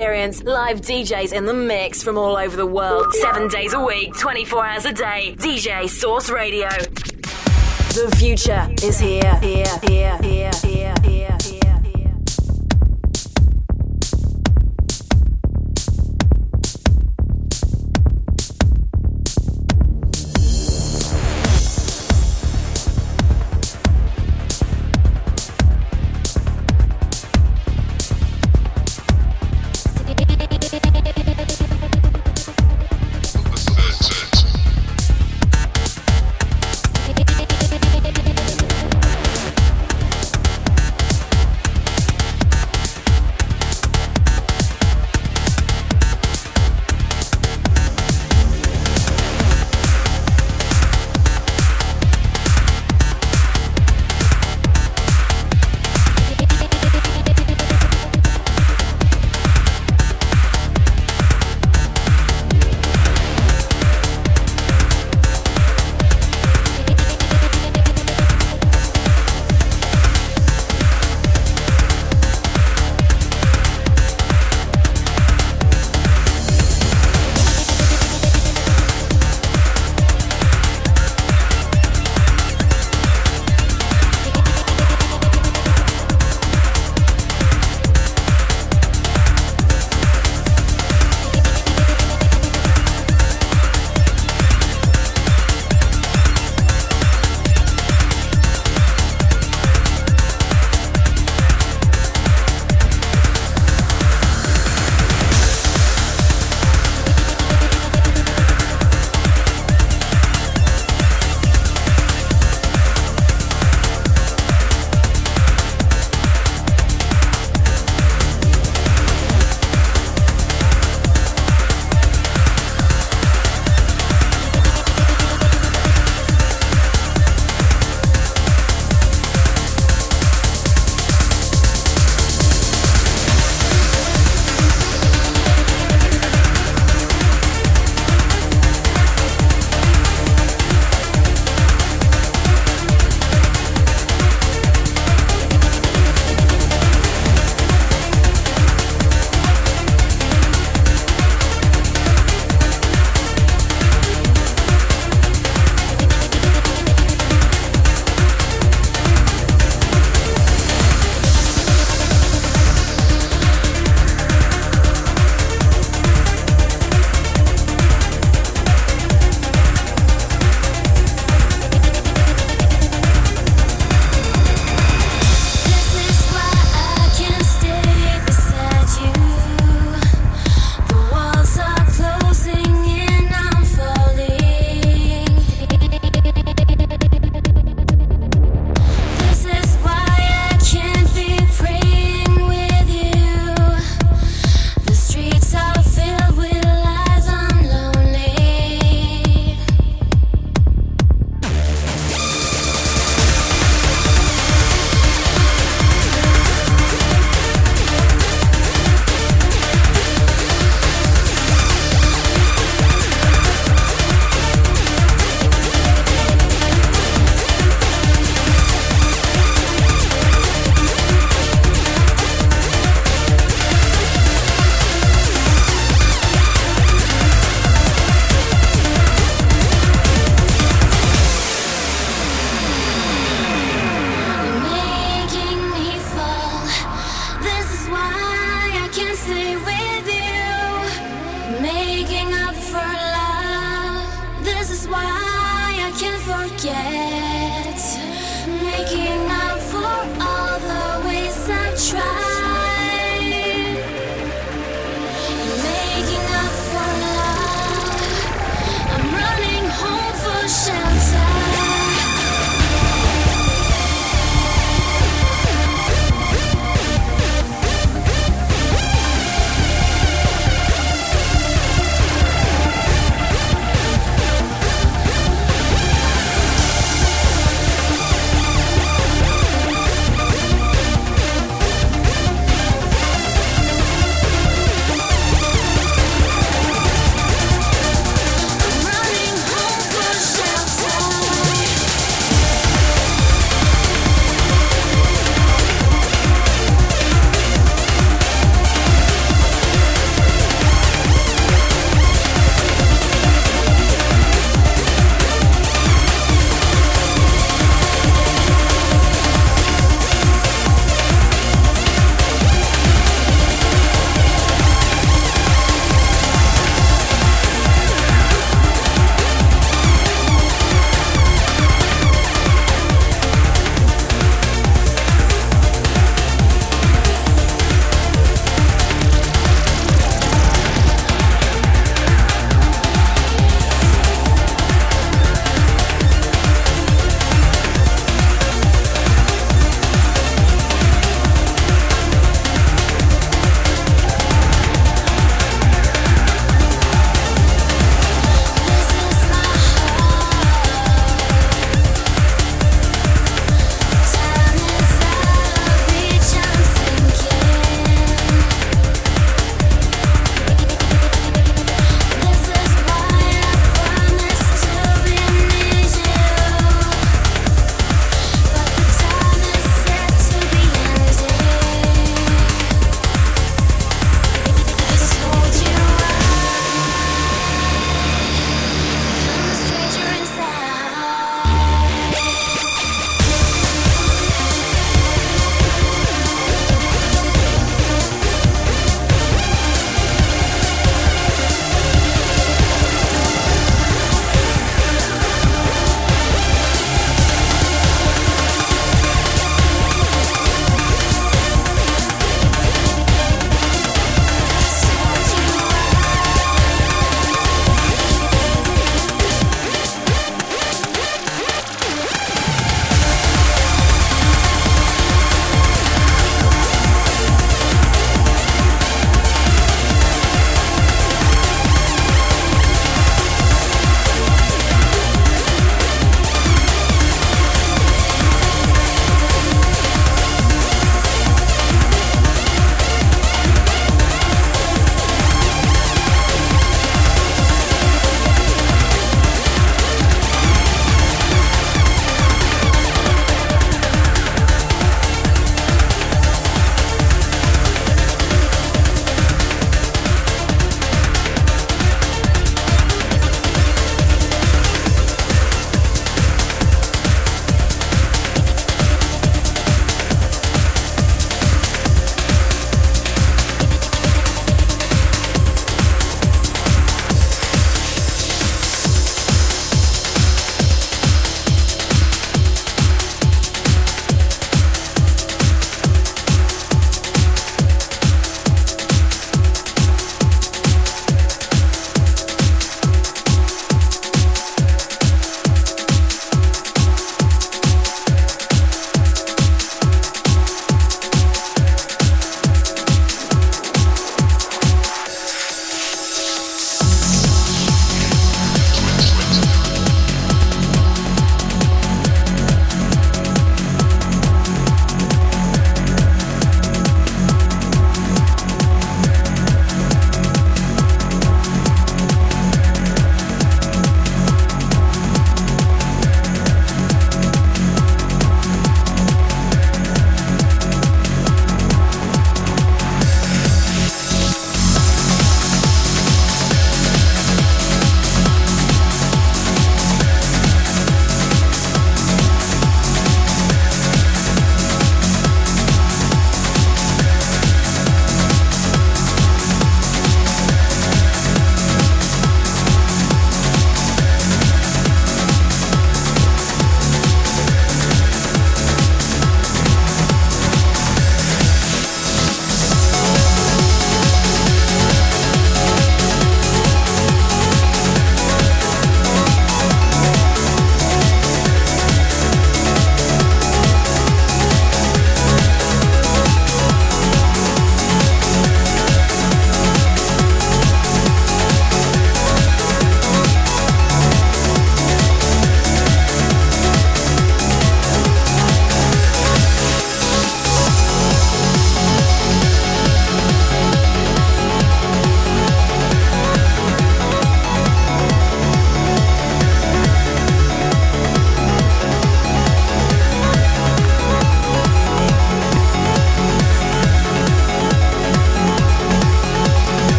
Experience live DJs in the mix from all over the world. Seven days a week, 24 hours a day. DJ Source Radio. The future is here, here, here, here, here, here.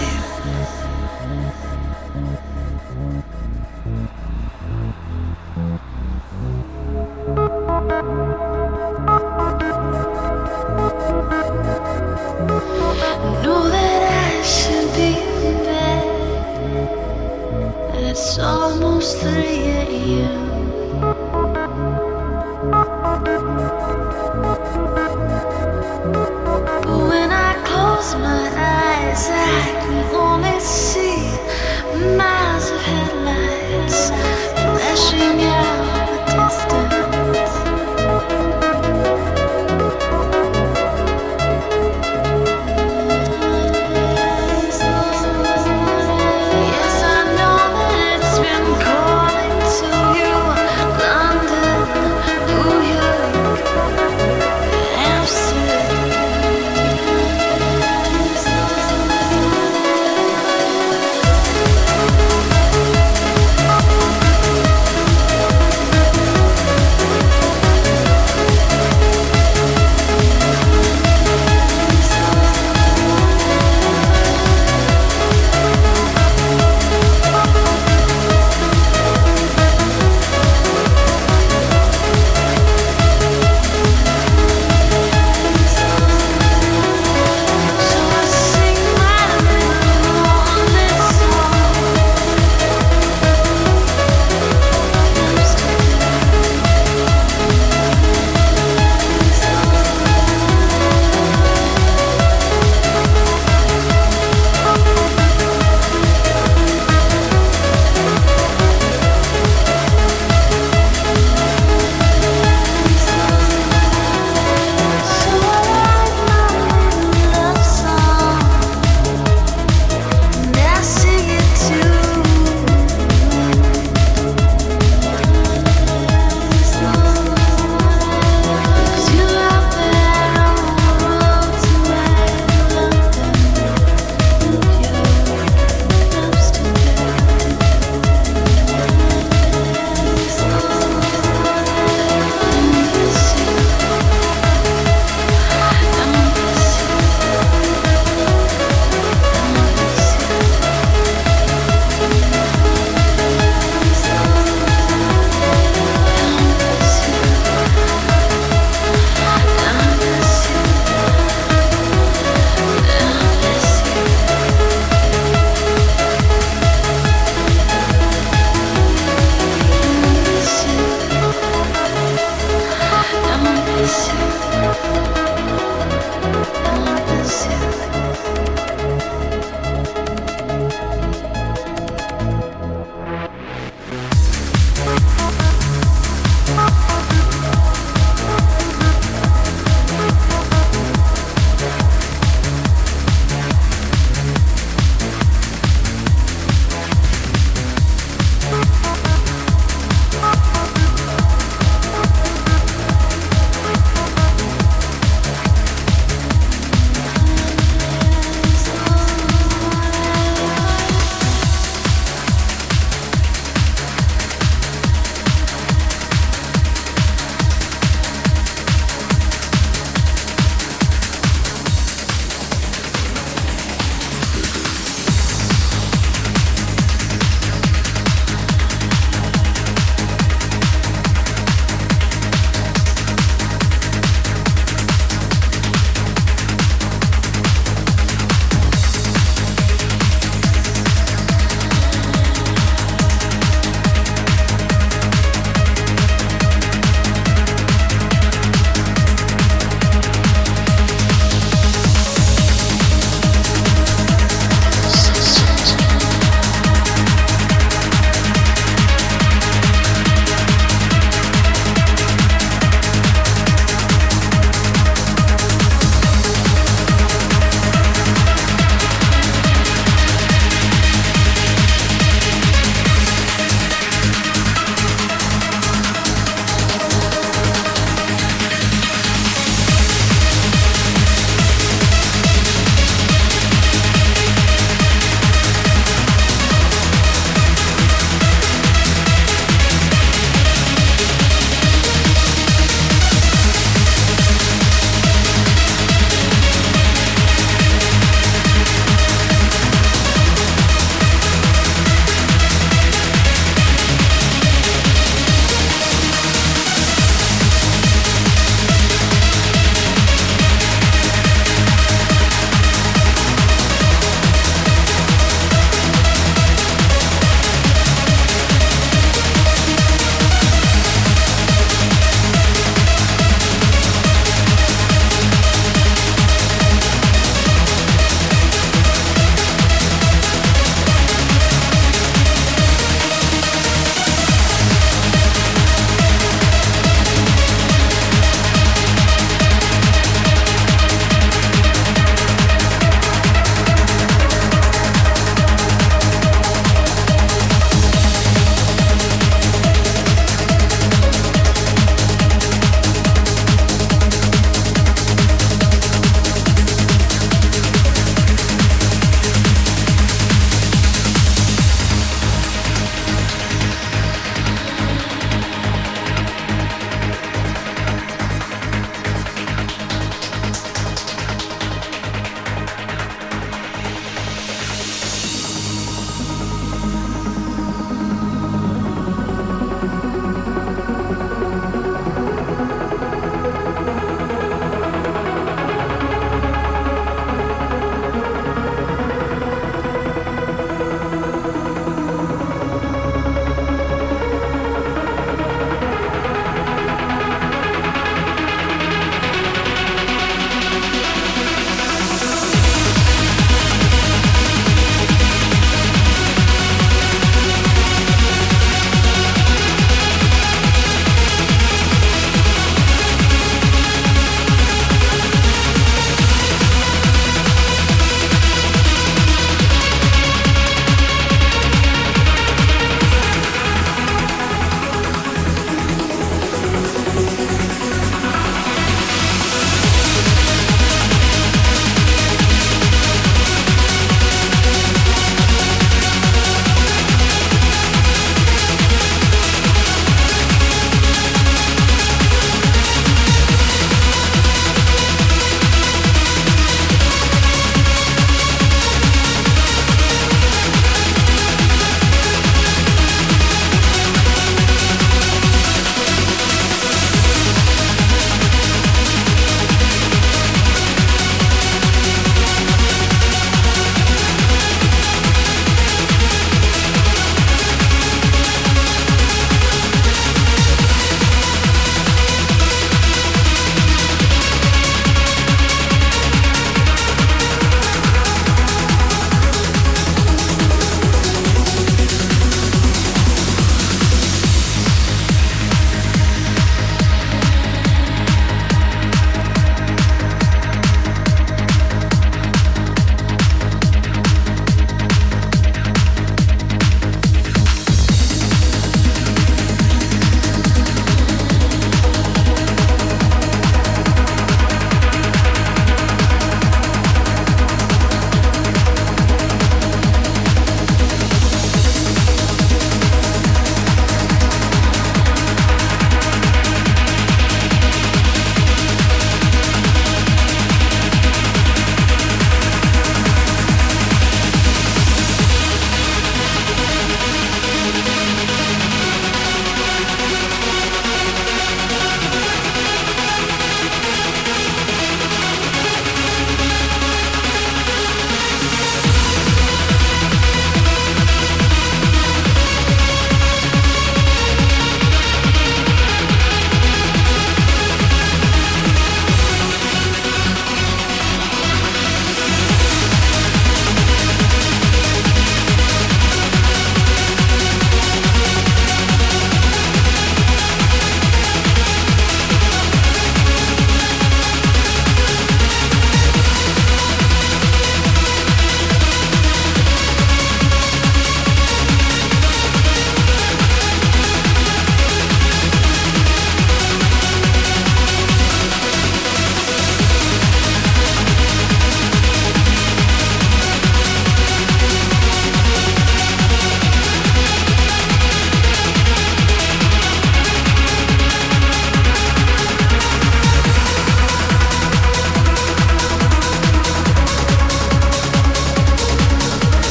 Yes,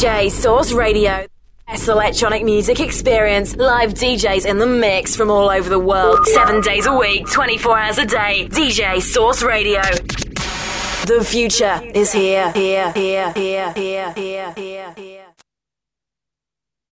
DJ Source Radio. S electronic music experience. Live DJs in the mix from all over the world. Seven days a week, 24 hours a day. DJ Source Radio. The future is here, here, here, here, here.